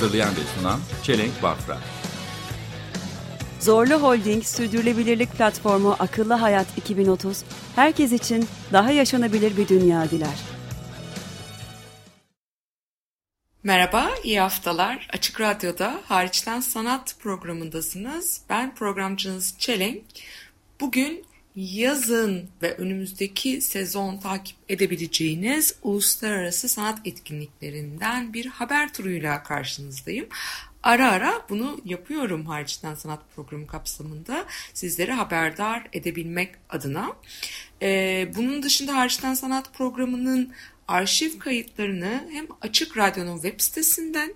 Hazırlayan ve sunan Çelenk Bafra Zorlu Holding Sürdürülebilirlik Platformu Akıllı Hayat 2030, herkes için daha yaşanabilir bir dünya diler. Merhaba, iyi haftalar. Açık Radyo'da Hariçten Sanat programındasınız. Ben programcınız Çelenk. Bugün yazın ve önümüzdeki sezon takip edebileceğiniz uluslararası sanat etkinliklerinden bir haber turuyla karşınızdayım. Ara ara bunu yapıyorum hariçten sanat programı kapsamında sizleri haberdar edebilmek adına. Ee, bunun dışında hariçten sanat programının arşiv kayıtlarını hem Açık Radyo'nun web sitesinden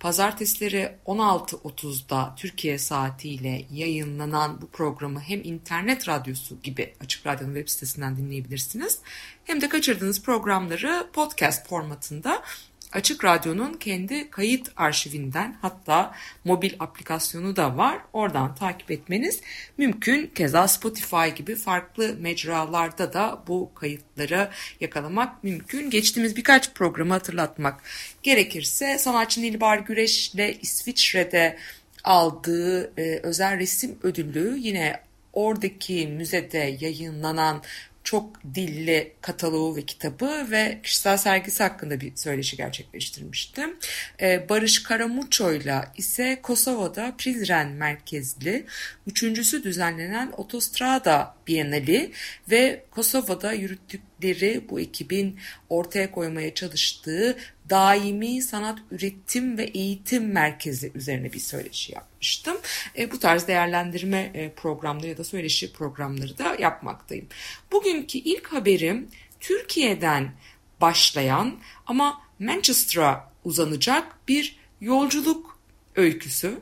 Pazartesileri 16.30'da Türkiye saatiyle yayınlanan bu programı hem internet radyosu gibi Açık Radyo'nun web sitesinden dinleyebilirsiniz. Hem de kaçırdığınız programları podcast formatında Açık Radyo'nun kendi kayıt arşivinden hatta mobil aplikasyonu da var. Oradan takip etmeniz mümkün. Keza Spotify gibi farklı mecralarda da bu kayıtları yakalamak mümkün. Geçtiğimiz birkaç programı hatırlatmak gerekirse sanatçı Nilbar Güreş ile İsviçre'de aldığı e, özel resim ödülü yine oradaki müzede yayınlanan çok dilli kataloğu ve kitabı ve kişisel sergisi hakkında bir söyleşi gerçekleştirmiştim. Ee, Barış Karamuço'yla ise Kosova'da Prizren merkezli üçüncüsü düzenlenen Otostrada Bienali ve Kosova'da yürüttükleri bu ekibin ortaya koymaya çalıştığı daimi sanat üretim ve eğitim merkezi üzerine bir söyleşi yapmıştım. E, bu tarz değerlendirme e, programları ya da söyleşi programları da yapmaktayım. Bugünkü ilk haberim Türkiye'den başlayan ama Manchester'a uzanacak bir yolculuk öyküsü.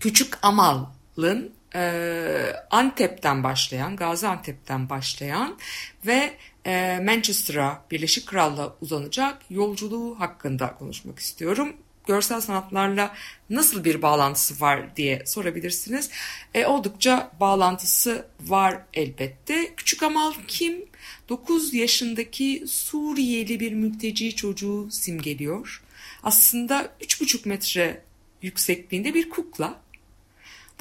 Küçük Amal'ın e, Antep'ten başlayan, Gaziantep'ten başlayan ve e, Manchester'a, Birleşik Krallığa uzanacak yolculuğu hakkında konuşmak istiyorum. Görsel sanatlarla nasıl bir bağlantısı var diye sorabilirsiniz. E, oldukça bağlantısı var elbette. Küçük Amal kim? 9 yaşındaki Suriyeli bir mülteci çocuğu simgeliyor. Aslında 3,5 metre yüksekliğinde bir kukla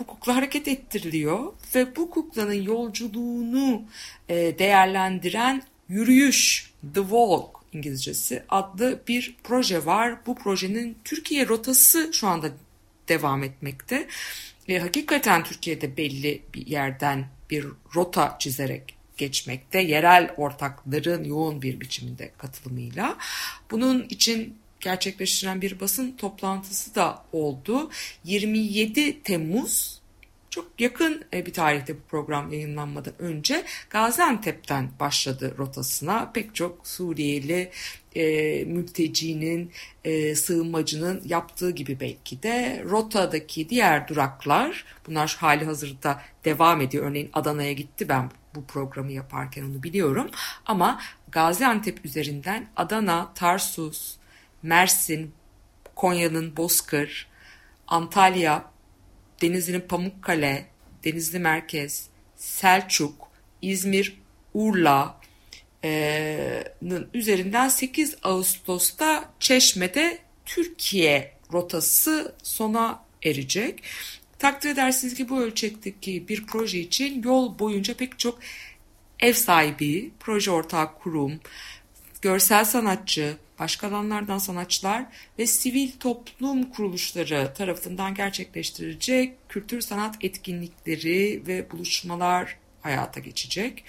bu kukla hareket ettiriliyor ve bu kuklanın yolculuğunu e, değerlendiren Yürüyüş, The Walk İngilizcesi adlı bir proje var. Bu projenin Türkiye rotası şu anda devam etmekte. E, hakikaten Türkiye'de belli bir yerden bir rota çizerek geçmekte. Yerel ortakların yoğun bir biçimde katılımıyla. Bunun için gerçekleştiren bir basın toplantısı da oldu. 27 Temmuz çok yakın e, bir tarihte bu program yayınlanmadan önce Gaziantep'ten başladı rotasına. Pek çok Suriyeli e, mültecinin, e, sığınmacının yaptığı gibi belki de rotadaki diğer duraklar bunlar hali hazırda devam ediyor. Örneğin Adana'ya gitti ben bu programı yaparken onu biliyorum. Ama Gaziantep üzerinden Adana, Tarsus, Mersin, Konya'nın Bozkır, Antalya, Denizli'nin Pamukkale, Denizli Merkez, Selçuk, İzmir, Urla'nın üzerinden 8 Ağustos'ta Çeşme'de Türkiye rotası sona erecek. Takdir edersiniz ki bu ölçekteki bir proje için yol boyunca pek çok ev sahibi, proje ortağı kurum, görsel sanatçı, başka alanlardan sanatçılar ve sivil toplum kuruluşları tarafından gerçekleştirilecek kültür sanat etkinlikleri ve buluşmalar hayata geçecek.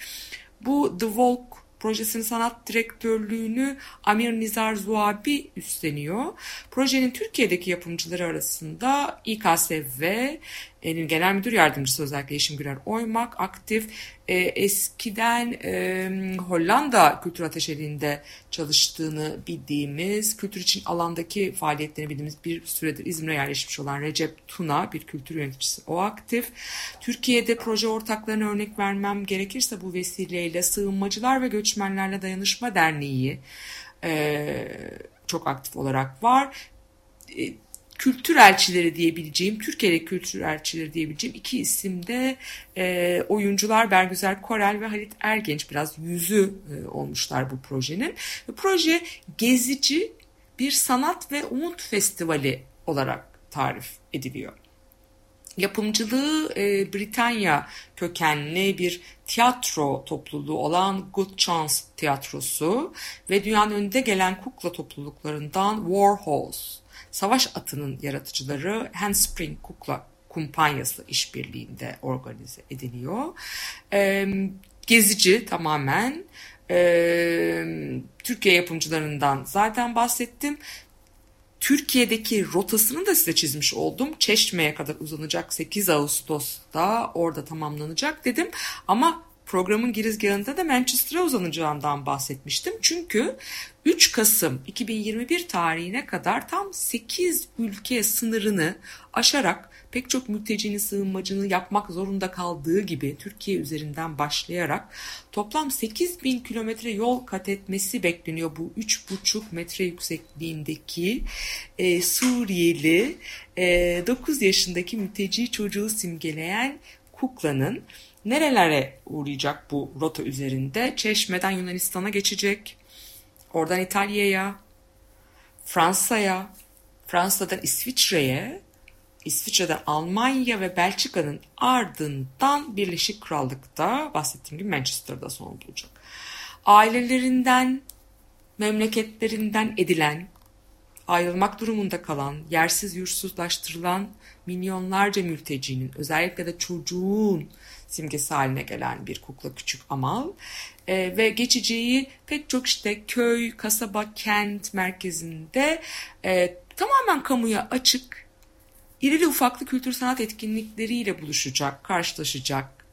Bu The Walk projesinin sanat direktörlüğünü Amir Nizar Zuabi üstleniyor. Projenin Türkiye'deki yapımcıları arasında İKSV, genel müdür yardımcısı özellikle Yeşim Güler Oymak, aktif e, eskiden e, Hollanda Kültür Ateşeliği'nde çalıştığını bildiğimiz, kültür için alandaki faaliyetlerini bildiğimiz bir süredir İzmir'e yerleşmiş olan Recep Tuna bir kültür yöneticisi. O aktif. Türkiye'de proje ortaklarına örnek vermem gerekirse bu vesileyle Sığınmacılar ve Göçmenlerle Dayanışma Derneği e, çok aktif olarak var. Kültür elçileri diyebileceğim, Türkiye'de kültür elçileri diyebileceğim iki isimde e, oyuncular Bergüzer Korel ve Halit Ergenç biraz yüzü e, olmuşlar bu projenin. Proje gezici bir sanat ve umut festivali olarak tarif ediliyor. Yapımcılığı e, Britanya kökenli bir tiyatro topluluğu olan Good Chance Tiyatrosu ve dünyanın önünde gelen kukla topluluklarından Warhorse, savaş atının yaratıcıları Handspring Kukla Kumpanyası işbirliğinde organize ediliyor. E, gezici tamamen e, Türkiye yapımcılarından zaten bahsettim. Türkiye'deki rotasını da size çizmiş oldum. Çeşme'ye kadar uzanacak 8 Ağustos'ta orada tamamlanacak dedim. Ama programın girizgahında da Manchester'a uzanacağından bahsetmiştim. Çünkü 3 Kasım 2021 tarihine kadar tam 8 ülke sınırını aşarak pek çok mültecinin sığınmacını yapmak zorunda kaldığı gibi Türkiye üzerinden başlayarak toplam 8 bin kilometre yol kat etmesi bekleniyor bu 3,5 metre yüksekliğindeki e, Suriyeli e, 9 yaşındaki mülteci çocuğu simgeleyen kuklanın nerelere uğrayacak bu rota üzerinde? Çeşme'den Yunanistan'a geçecek, oradan İtalya'ya, Fransa'ya, Fransa'dan İsviçre'ye, İsviçre'den Almanya ve Belçika'nın ardından Birleşik Krallık'ta bahsettiğim gibi Manchester'da son bulacak. Ailelerinden, memleketlerinden edilen, ayrılmak durumunda kalan, yersiz yursuzlaştırılan milyonlarca mültecinin, özellikle de çocuğun simgesi haline gelen bir kukla küçük amal e, ve geçeceği pek çok işte köy, kasaba, kent merkezinde e, tamamen kamuya açık irili ufaklı kültür sanat etkinlikleriyle buluşacak, karşılaşacak,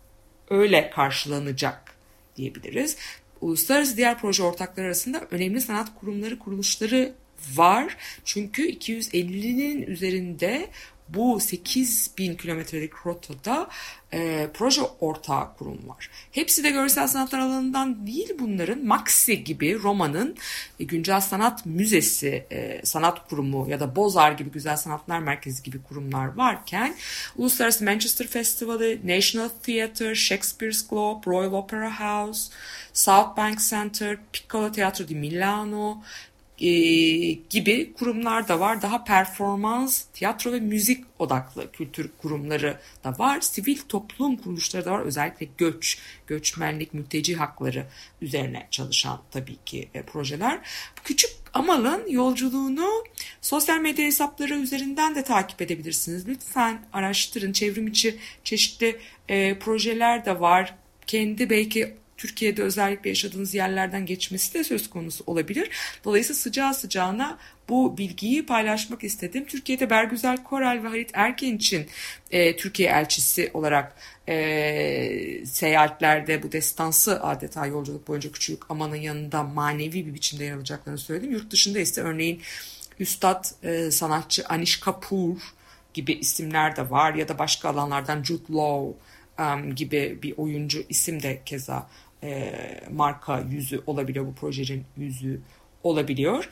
öyle karşılanacak diyebiliriz. Uluslararası diğer proje ortakları arasında önemli sanat kurumları, kuruluşları var. Çünkü 250'nin üzerinde bu 8 bin kilometrelik rotada e, proje ortağı kurum var. Hepsi de görsel sanatlar alanından değil bunların. Maxi gibi Roma'nın e, Güncel Sanat Müzesi, e, Sanat Kurumu ya da Bozar gibi Güzel Sanatlar Merkezi gibi kurumlar varken Uluslararası Manchester Festivali, National Theatre, Shakespeare's Globe, Royal Opera House, South Bank Center, Piccolo Teatro di Milano, e, gibi kurumlar da var. Daha performans, tiyatro ve müzik odaklı kültür kurumları da var. Sivil toplum kuruluşları da var. Özellikle göç, göçmenlik, mülteci hakları üzerine çalışan tabii ki e, projeler. Küçük Amal'ın yolculuğunu sosyal medya hesapları üzerinden de takip edebilirsiniz. Lütfen araştırın. Çevrim içi çeşitli e, projeler de var. Kendi belki Türkiye'de özellikle yaşadığınız yerlerden geçmesi de söz konusu olabilir. Dolayısıyla sıcağı sıcağına bu bilgiyi paylaşmak istedim. Türkiye'de Bergüzel Koral ve Halit Erken için e, Türkiye elçisi olarak e, seyahatlerde bu destansı adeta yolculuk boyunca küçük amanın yanında manevi bir biçimde yer alacaklarını söyledim. Yurt dışında ise örneğin Üstad e, sanatçı Anish Kapoor gibi isimler de var ya da başka alanlardan Jude Law um, gibi bir oyuncu isim de keza e, marka yüzü olabiliyor. Bu projenin yüzü olabiliyor.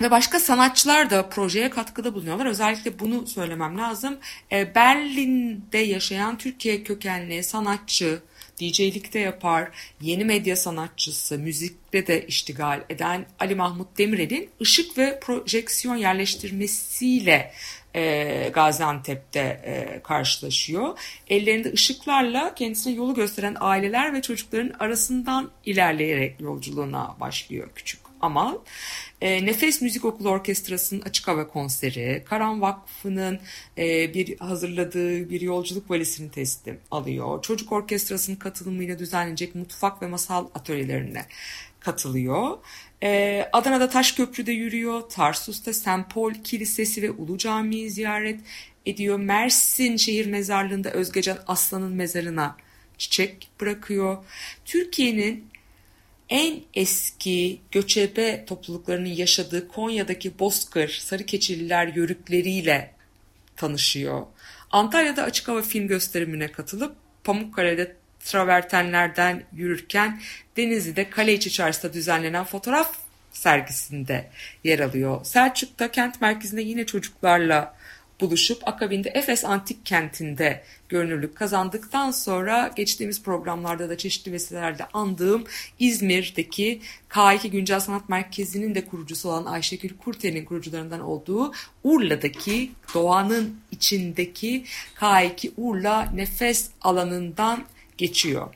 Ve başka sanatçılar da projeye katkıda bulunuyorlar. Özellikle bunu söylemem lazım. E, Berlin'de yaşayan Türkiye kökenli sanatçı, DJ'likte yapar, yeni medya sanatçısı, müzikte de iştigal eden Ali Mahmut Demirel'in ışık ve projeksiyon yerleştirmesiyle e, Gaziantep'te e, karşılaşıyor. Ellerinde ışıklarla kendisine yolu gösteren aileler ve çocukların arasından ilerleyerek yolculuğuna başlıyor küçük Amal. E, Nefes Müzik Okulu Orkestrası'nın açık hava konseri, Karan Vakfı'nın e, bir hazırladığı bir yolculuk valizini teslim alıyor. Çocuk Orkestrası'nın katılımıyla düzenlenecek mutfak ve masal atölyelerine katılıyor. Ee, Adana'da Taşköprü'de yürüyor. Tarsus'ta St. Paul Kilisesi ve Ulu Camii'yi ziyaret ediyor. Mersin Şehir Mezarlığı'nda Özgecan Aslan'ın mezarına çiçek bırakıyor. Türkiye'nin en eski göçebe topluluklarının yaşadığı Konya'daki Bozkır, Sarıkeçililer yörükleriyle tanışıyor. Antalya'da açık hava film gösterimine katılıp Pamukkale'de travertenlerden yürürken Denizli'de kale içi çarşıda düzenlenen fotoğraf sergisinde yer alıyor. Selçuk'ta kent merkezinde yine çocuklarla buluşup akabinde Efes Antik Kenti'nde görünürlük kazandıktan sonra geçtiğimiz programlarda da çeşitli vesilelerle andığım İzmir'deki K2 Güncel Sanat Merkezi'nin de kurucusu olan Ayşegül Kurten'in kurucularından olduğu Urla'daki doğanın içindeki K2 Urla nefes alanından geçiyor.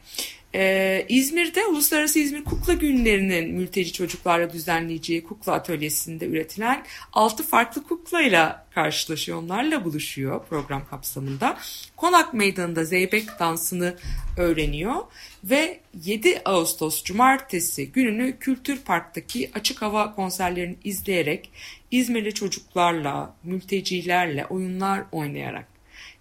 Ee, İzmir'de Uluslararası İzmir Kukla Günlerinin mülteci çocuklarla düzenleyeceği kukla atölyesinde üretilen 6 farklı kuklayla karşılaşıyor, onlarla buluşuyor program kapsamında. Konak Meydanı'nda Zeybek dansını öğreniyor ve 7 Ağustos Cumartesi gününü Kültür Park'taki açık hava konserlerini izleyerek İzmirli çocuklarla, mültecilerle oyunlar oynayarak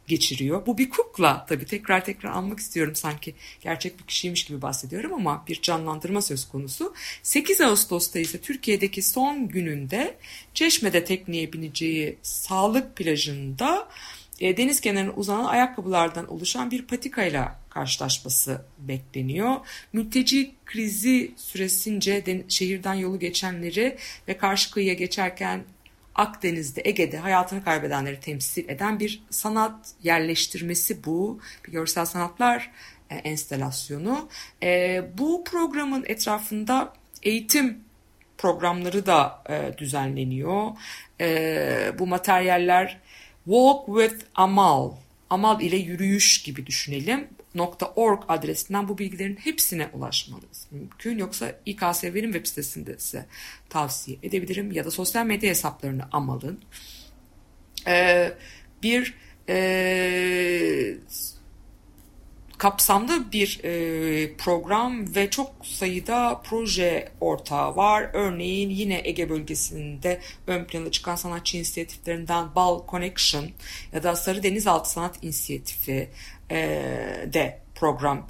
geçiriyor. Bu bir kukla tabii tekrar tekrar almak istiyorum sanki gerçek bir kişiymiş gibi bahsediyorum ama bir canlandırma söz konusu. 8 Ağustos'ta ise Türkiye'deki son gününde Çeşme'de tekneye bineceği sağlık plajında e, deniz kenarına uzanan ayakkabılardan oluşan bir patikayla karşılaşması bekleniyor. Mülteci krizi süresince den- şehirden yolu geçenleri ve karşı kıyıya geçerken Akdeniz'de, Ege'de hayatını kaybedenleri temsil eden bir sanat yerleştirmesi bu. Bir görsel sanatlar e, enstelasyonu. E, bu programın etrafında eğitim programları da e, düzenleniyor. E, bu materyaller Walk with Amal, Amal ile yürüyüş gibi düşünelim. .org adresinden bu bilgilerin hepsine ulaşmanız mümkün. Yoksa İKSV'nin web sitesinde size tavsiye edebilirim ya da sosyal medya hesaplarını Amal'ın. Ee, bir e, kapsamlı bir e, program ve çok sayıda proje ortağı var. Örneğin yine Ege bölgesinde ön plana çıkan sanatçı inisiyatiflerinden Bal Connection ya da Sarı Denizaltı Sanat İnisiyatifi e, de program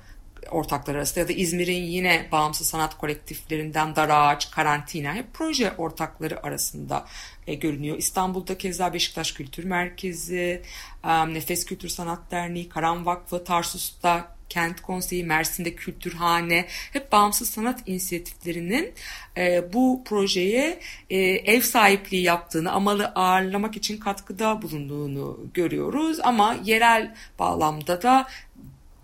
ortakları arasında ya da İzmir'in yine bağımsız sanat kolektiflerinden Dar Ağaç, Karantina hep proje ortakları arasında e, görünüyor. İstanbul'da keza Beşiktaş Kültür Merkezi, e, Nefes Kültür Sanat Derneği, Karan Vakfı, Tarsus'ta Kent Konseyi, Mersin'de Kültürhane hep bağımsız sanat inisiyatiflerinin e, bu projeye e, ev sahipliği yaptığını, amalı ağırlamak için katkıda bulunduğunu görüyoruz. Ama yerel bağlamda da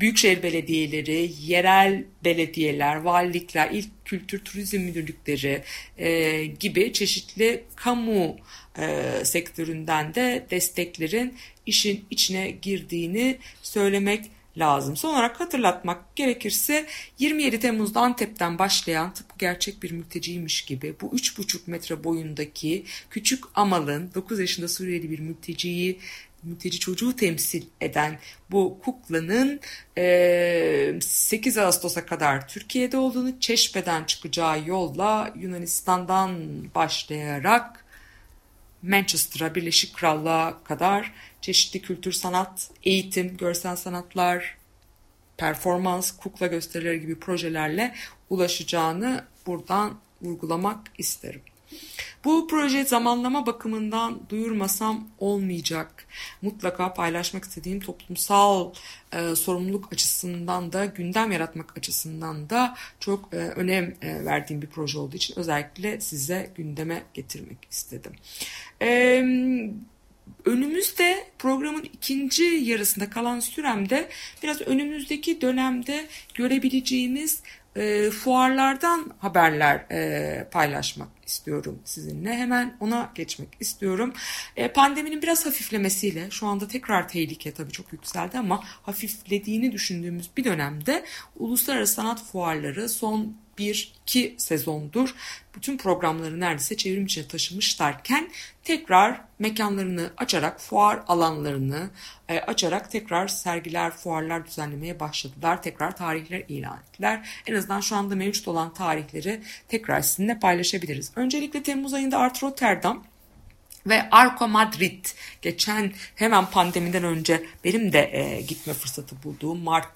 büyükşehir belediyeleri, yerel belediyeler, valilikler, ilk kültür turizm müdürlükleri e, gibi çeşitli kamu e, sektöründen de desteklerin işin içine girdiğini söylemek lazım. Son olarak hatırlatmak gerekirse 27 Temmuz'da Antep'ten başlayan tıpkı gerçek bir mülteciymiş gibi bu 3,5 metre boyundaki küçük Amal'ın 9 yaşında Suriyeli bir mülteciyi mülteci çocuğu temsil eden bu kuklanın e, 8 Ağustos'a kadar Türkiye'de olduğunu, Çeşme'den çıkacağı yolla Yunanistan'dan başlayarak Manchester'a, Birleşik Krallığa kadar çeşitli kültür, sanat, eğitim, görsel sanatlar, performans, kukla gösterileri gibi projelerle ulaşacağını buradan vurgulamak isterim. Bu proje zamanlama bakımından duyurmasam olmayacak. Mutlaka paylaşmak istediğim toplumsal e, sorumluluk açısından da gündem yaratmak açısından da çok e, önem e, verdiğim bir proje olduğu için özellikle size gündeme getirmek istedim. E, önümüzde programın ikinci yarısında kalan süremde biraz önümüzdeki dönemde görebileceğimiz e, fuarlardan haberler e, paylaşmak istiyorum sizinle. Hemen ona geçmek istiyorum. E, pandeminin biraz hafiflemesiyle şu anda tekrar tehlike tabii çok yükseldi ama hafiflediğini düşündüğümüz bir dönemde uluslararası sanat fuarları son bir iki sezondur bütün programları neredeyse çevrim içine taşımışlarken tekrar mekanlarını açarak fuar alanlarını e, açarak tekrar sergiler, fuarlar düzenlemeye başladılar. Tekrar tarihler ilan ettiler. En azından şu anda mevcut olan tarihleri tekrar sizinle paylaşabiliriz. Öncelikle Temmuz ayında Art Rotterdam Ve Arco Madrid geçen hemen pandemiden önce benim de e, gitme fırsatı bulduğum Mart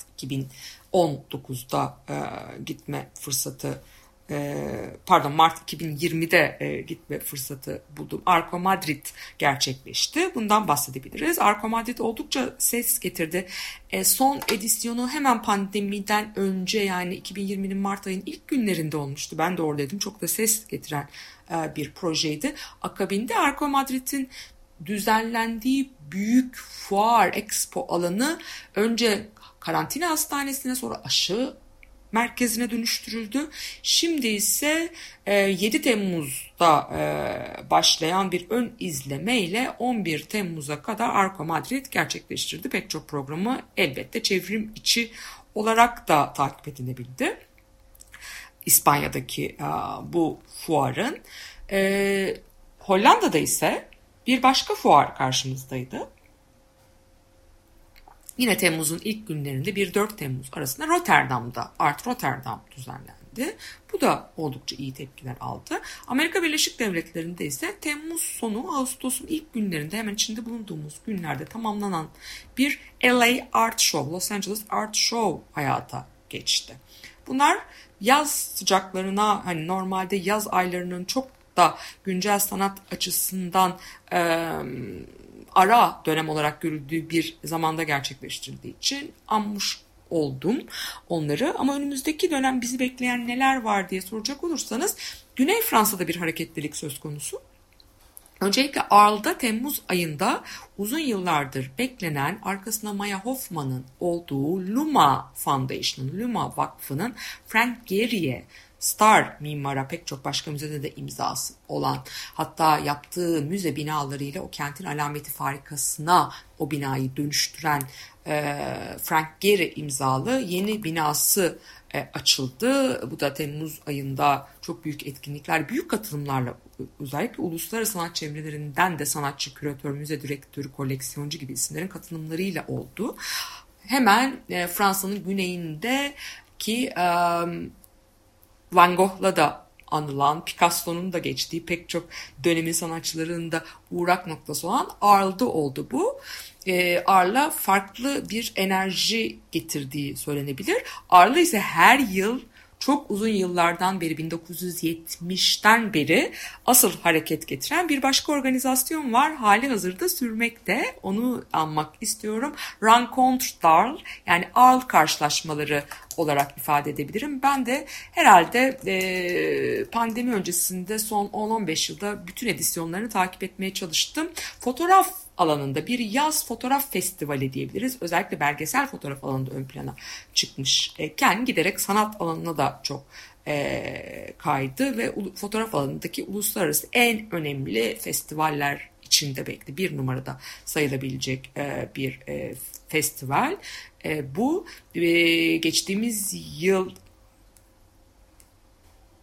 2019'da e, gitme fırsatı e, pardon Mart 2020'de e, gitme fırsatı buldum. Arco Madrid gerçekleşti. Bundan bahsedebiliriz. Arco Madrid oldukça ses getirdi. E, son edisyonu hemen pandemiden önce yani 2020'nin Mart ayının ilk günlerinde olmuştu. Ben de oradaydım. Çok da ses getiren bir projeydi. Akabinde Arco Madrid'in düzenlendiği büyük fuar expo alanı önce karantina hastanesine sonra aşı merkezine dönüştürüldü. Şimdi ise 7 Temmuz'da başlayan bir ön izleme ile 11 Temmuz'a kadar Arco Madrid gerçekleştirdi. Pek çok programı elbette çevrim içi olarak da takip edilebildi. İspanya'daki bu fuarın. Hollanda'da ise bir başka fuar karşımızdaydı. Yine Temmuz'un ilk günlerinde 1-4 Temmuz arasında Rotterdam'da Art Rotterdam düzenlendi. Bu da oldukça iyi tepkiler aldı. Amerika Birleşik Devletleri'nde ise Temmuz sonu Ağustos'un ilk günlerinde hemen içinde bulunduğumuz günlerde tamamlanan bir LA Art Show, Los Angeles Art Show hayata geçti. Bunlar yaz sıcaklarına hani normalde yaz aylarının çok da güncel sanat açısından e, ara dönem olarak görüldüğü bir zamanda gerçekleştirildiği için anmış oldum onları. Ama önümüzdeki dönem bizi bekleyen neler var diye soracak olursanız Güney Fransa'da bir hareketlilik söz konusu. Öncelikle Arl'da Temmuz ayında uzun yıllardır beklenen arkasında Maya Hoffman'ın olduğu Luma Foundation, Luma Vakfı'nın Frank Gehry'e Star mimara pek çok başka müzede de imzası olan hatta yaptığı müze binalarıyla o kentin alameti farikasına o binayı dönüştüren e, Frank Gehry imzalı yeni binası e, açıldı. Bu da Temmuz ayında çok büyük etkinlikler, büyük katılımlarla özellikle uluslararası sanat çevrelerinden de sanatçı, küratör, müze direktörü, koleksiyoncu gibi isimlerin katılımlarıyla oldu. Hemen e, Fransa'nın güneyinde ki e, Van Gogh'la da anılan, Picasso'nun da geçtiği pek çok dönemin sanatçılarının da uğrak noktası olan Arl'da oldu bu. E, Arl'a farklı bir enerji getirdiği söylenebilir. Arl'a ise her yıl çok uzun yıllardan beri 1970'ten beri asıl hareket getiren bir başka organizasyon var. Hali hazırda sürmekte. Onu anmak istiyorum. Rencontre d'Arles yani Arles karşılaşmaları olarak ifade edebilirim. Ben de herhalde e, pandemi öncesinde son 10-15 yılda bütün edisyonlarını takip etmeye çalıştım. Fotoğraf alanında bir yaz fotoğraf festivali diyebiliriz. Özellikle belgesel fotoğraf alanında ön plana çıkmışken giderek sanat alanına da çok e, kaydı ve fotoğraf alanındaki uluslararası en önemli festivaller içinde bekli bir numarada sayılabilecek e, bir e, festival. E, bu e, geçtiğimiz yıl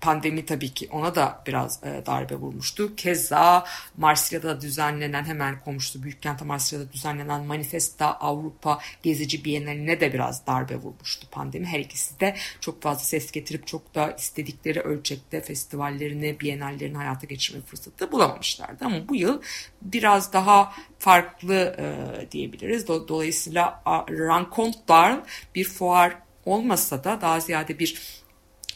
pandemi tabii ki ona da biraz e, darbe vurmuştu. Keza Marsilya'da düzenlenen hemen komşusu Büyükkent Marsilya'da düzenlenen Manifesta Avrupa Gezici Biennaline de biraz darbe vurmuştu pandemi. Her ikisi de çok fazla ses getirip çok da istedikleri ölçekte festivallerini, bienallerini hayata geçirme fırsatı bulamamışlardı. Ama bu yıl biraz daha farklı e, diyebiliriz. Dolayısıyla Rencontre bir fuar olmasa da daha ziyade bir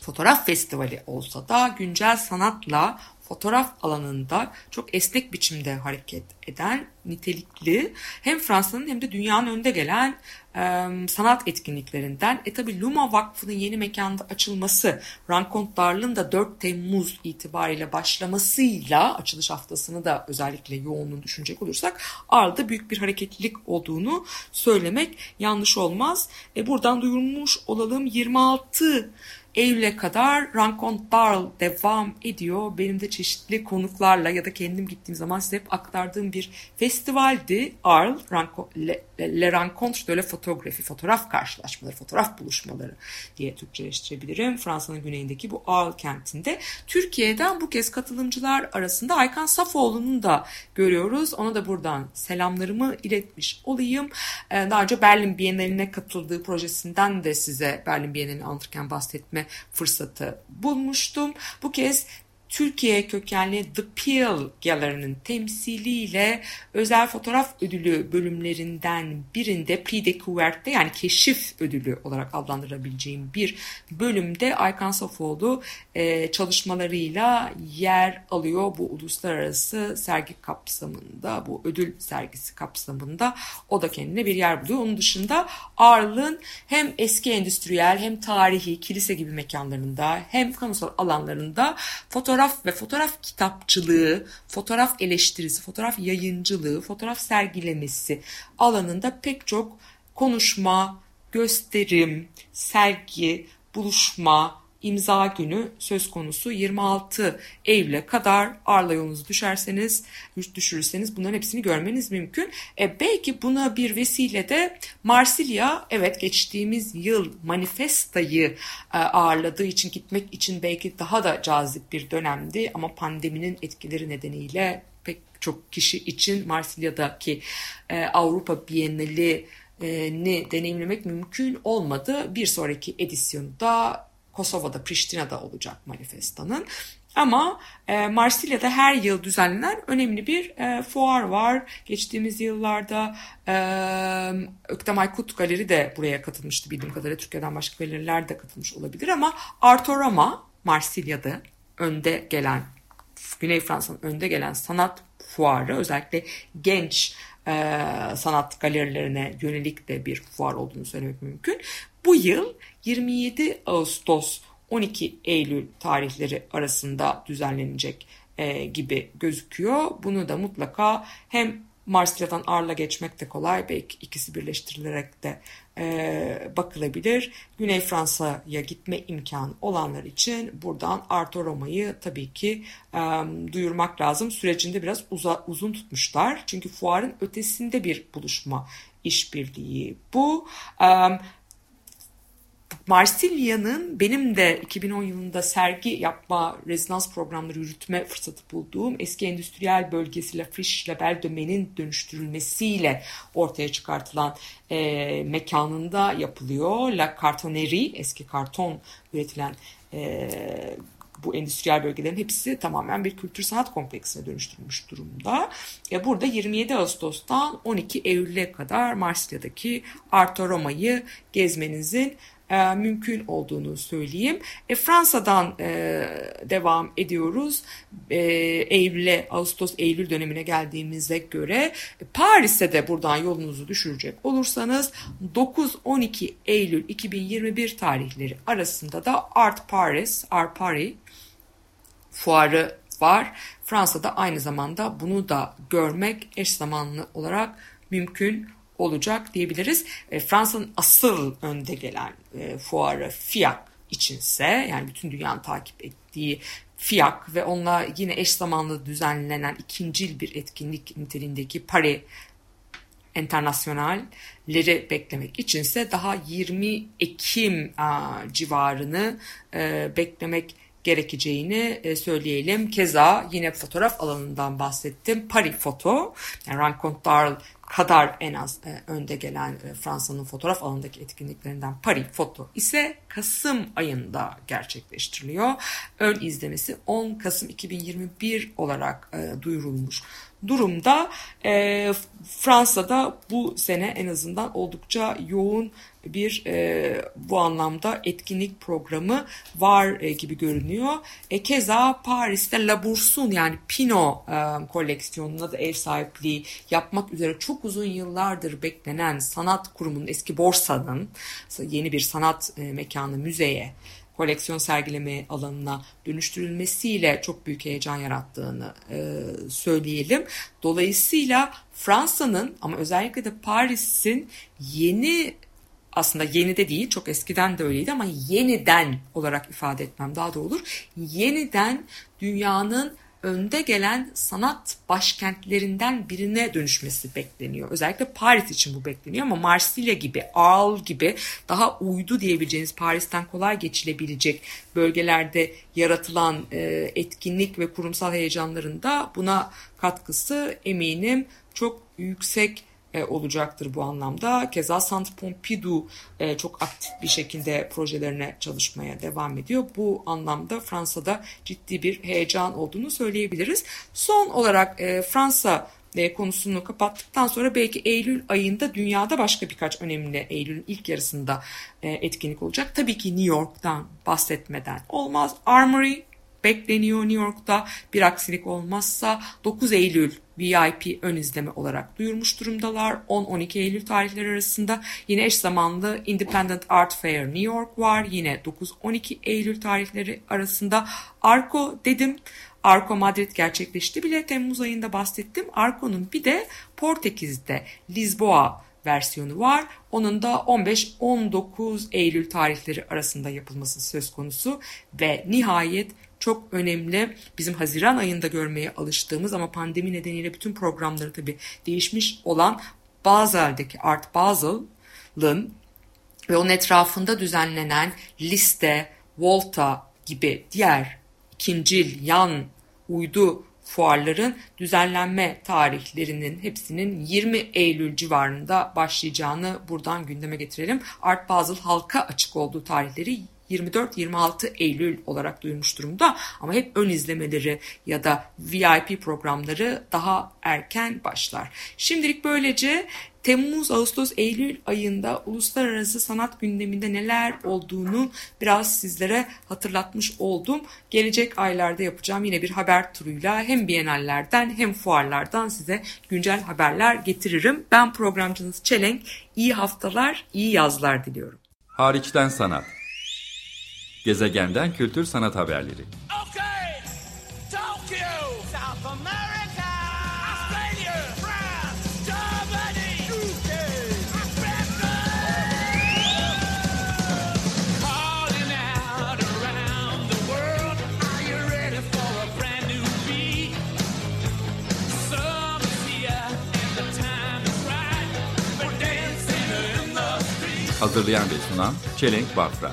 fotoğraf festivali olsa da güncel sanatla fotoğraf alanında çok esnek biçimde hareket eden nitelikli hem Fransa'nın hem de dünyanın önde gelen e, sanat etkinliklerinden. E tabi Luma Vakfı'nın yeni mekanda açılması, Rankont Darl'ın da 4 Temmuz itibariyle başlamasıyla açılış haftasını da özellikle yoğunluğunu düşünecek olursak Arda büyük bir hareketlilik olduğunu söylemek yanlış olmaz. E, buradan duyurmuş olalım 26 Eylül'e kadar Rankontlar devam ediyor. Benim de çeşitli konuklarla ya da kendim gittiğim zaman size hep aktardığım bir festivaldi. Arl, Ranko, Le, Le Rencontre de la Photographie, fotoğraf karşılaşmaları, fotoğraf buluşmaları diye Türkçeleştirebilirim. Fransa'nın güneyindeki bu Arl kentinde. Türkiye'den bu kez katılımcılar arasında Aykan Safoğlu'nu da görüyoruz. Ona da buradan selamlarımı iletmiş olayım. Ee, daha önce Berlin Bienali'ne katıldığı projesinden de size Berlin Bienali'ni anlatırken bahsetme fırsatı bulmuştum. Bu kez Türkiye kökenli The Peel Gallery'nin temsiliyle özel fotoğraf ödülü bölümlerinden birinde Prix Découverte'de yani keşif ödülü olarak adlandırabileceğim bir bölümde Aykan Safoğlu e, çalışmalarıyla yer alıyor bu uluslararası sergi kapsamında, bu ödül sergisi kapsamında o da kendine bir yer buluyor. Onun dışında Arl'ın hem eski endüstriyel hem tarihi kilise gibi mekanlarında hem kamusal alanlarında fotoğraf ve fotoğraf kitapçılığı, fotoğraf eleştirisi, fotoğraf yayıncılığı, fotoğraf sergilemesi alanında pek çok konuşma, gösterim, sergi, buluşma, imza günü söz konusu 26 Eylül'e kadar Arla yolunuzu düşerseniz, düşürürseniz bunların hepsini görmeniz mümkün. E, belki buna bir vesile de Marsilya evet geçtiğimiz yıl manifestayı e, ağırladığı için gitmek için belki daha da cazip bir dönemdi ama pandeminin etkileri nedeniyle pek çok kişi için Marsilya'daki e, Avrupa Bienali ni deneyimlemek mümkün olmadı. Bir sonraki edisyonda Kosova'da, Priştine'de olacak manifestanın. Ama e, Marsilya'da her yıl düzenlenen önemli bir e, fuar var. Geçtiğimiz yıllarda e, Öktem Aykut Galeri de buraya katılmıştı bildiğim kadarıyla. Türkiye'den başka galeriler de katılmış olabilir ama Artorama Marsilya'da önde gelen Güney Fransa'nın önde gelen sanat fuarı özellikle genç e, sanat galerilerine yönelik de bir fuar olduğunu söylemek mümkün. Bu yıl 27 Ağustos 12 Eylül tarihleri arasında düzenlenecek e, gibi gözüküyor. Bunu da mutlaka hem Marsilya'dan Arla geçmek de kolay. Belki ikisi birleştirilerek de e, bakılabilir. Güney Fransa'ya gitme imkanı olanlar için buradan Arto Roma'yı tabii ki e, duyurmak lazım. Sürecinde biraz uza, uzun tutmuşlar. Çünkü fuarın ötesinde bir buluşma işbirliği bu. E, Marsilya'nın benim de 2010 yılında sergi yapma, rezidans programları yürütme fırsatı bulduğum eski endüstriyel bölgesi La Friche Label Domain'in dönüştürülmesiyle ortaya çıkartılan e, mekanında yapılıyor. La Cartonnerie, eski karton üretilen e, bu endüstriyel bölgelerin hepsi tamamen bir kültür sanat kompleksine dönüştürülmüş durumda. E burada 27 Ağustos'tan 12 Eylül'e kadar Marsilya'daki Arto Roma'yı gezmenizin e, mümkün olduğunu söyleyeyim. E, Fransa'dan e, devam ediyoruz. E, Eylül'e, Ağustos-Eylül dönemine geldiğimize göre Paris'e de buradan yolunuzu düşürecek olursanız 9-12 Eylül 2021 tarihleri arasında da Art Paris, Art Paris fuarı var. Fransa'da aynı zamanda bunu da görmek eş zamanlı olarak mümkün olacak diyebiliriz. E, Fransa'nın asıl önde gelen e, fuarı FIAC içinse yani bütün dünyanın takip ettiği FIAC ve onunla yine eş zamanlı düzenlenen ikincil bir etkinlik niteliğindeki Paris internasyonalleri beklemek içinse daha 20 Ekim civarını e, beklemek gerekeceğini söyleyelim. Keza yine fotoğraf alanından bahsettim. Paris Foto, yani Rencontre kadar en az e, önde gelen e, Fransa'nın fotoğraf alanındaki etkinliklerinden Paris Foto ise Kasım ayında gerçekleştiriliyor. Ön izlemesi 10 Kasım 2021 olarak e, duyurulmuş durumda. E, Fransa'da bu sene en azından oldukça yoğun bir e, bu anlamda etkinlik programı var e, gibi görünüyor. E, keza Paris'te La Bourse'un yani Pino e, koleksiyonuna da ev sahipliği yapmak üzere çok uzun yıllardır beklenen sanat kurumunun eski borsanın yeni bir sanat e, mekanı müzeye koleksiyon sergileme alanına dönüştürülmesiyle çok büyük heyecan yarattığını e, söyleyelim. Dolayısıyla Fransa'nın ama özellikle de Paris'in yeni aslında yeni de değil çok eskiden de öyleydi ama yeniden olarak ifade etmem daha da olur. Yeniden dünyanın önde gelen sanat başkentlerinden birine dönüşmesi bekleniyor. Özellikle Paris için bu bekleniyor ama Marsilya gibi, Arles gibi daha uydu diyebileceğiniz Paris'ten kolay geçilebilecek bölgelerde yaratılan e, etkinlik ve kurumsal heyecanların da buna katkısı eminim çok yüksek e, olacaktır bu anlamda. Keza Centre Pompidou e, çok aktif bir şekilde projelerine çalışmaya devam ediyor. Bu anlamda Fransa'da ciddi bir heyecan olduğunu söyleyebiliriz. Son olarak e, Fransa e, konusunu kapattıktan sonra belki Eylül ayında dünyada başka birkaç önemli Eylül'ün ilk yarısında etkinlik olacak. Tabii ki New York'tan bahsetmeden olmaz. Armory bekleniyor New York'ta. Bir aksilik olmazsa 9 Eylül VIP ön izleme olarak duyurmuş durumdalar. 10-12 Eylül tarihleri arasında yine eş zamanlı Independent Art Fair New York var. Yine 9-12 Eylül tarihleri arasında Arco dedim. Arco Madrid gerçekleşti bile Temmuz ayında bahsettim. Arco'nun bir de Portekiz'de Lisboa versiyonu var. Onun da 15-19 Eylül tarihleri arasında yapılması söz konusu ve nihayet çok önemli bizim Haziran ayında görmeye alıştığımız ama pandemi nedeniyle bütün programları tabii değişmiş olan Basel'deki Art Basel'ın ve onun etrafında düzenlenen liste, Volta gibi diğer ikincil, yan, uydu fuarların düzenlenme tarihlerinin hepsinin 20 Eylül civarında başlayacağını buradan gündeme getirelim. Art Basel halka açık olduğu tarihleri 24-26 Eylül olarak duyurmuş durumda ama hep ön izlemeleri ya da VIP programları daha erken başlar. Şimdilik böylece Temmuz, Ağustos, Eylül ayında uluslararası sanat gündeminde neler olduğunu biraz sizlere hatırlatmış oldum. Gelecek aylarda yapacağım yine bir haber turuyla hem bienallerden hem fuarlardan size güncel haberler getiririm. Ben programcınız Çelenk. İyi haftalar, iyi yazlar diliyorum. Hariçten sanat. Gezegenden kültür sanat haberleri. Okay, Tokyo, South America, Australia, France, Germany, UK. Calling out around the world, are you ready for a brand new beat? Summer's here and the time is right. We're dancing in the street. Hazırlayan ve sunan Çelenk Bafra.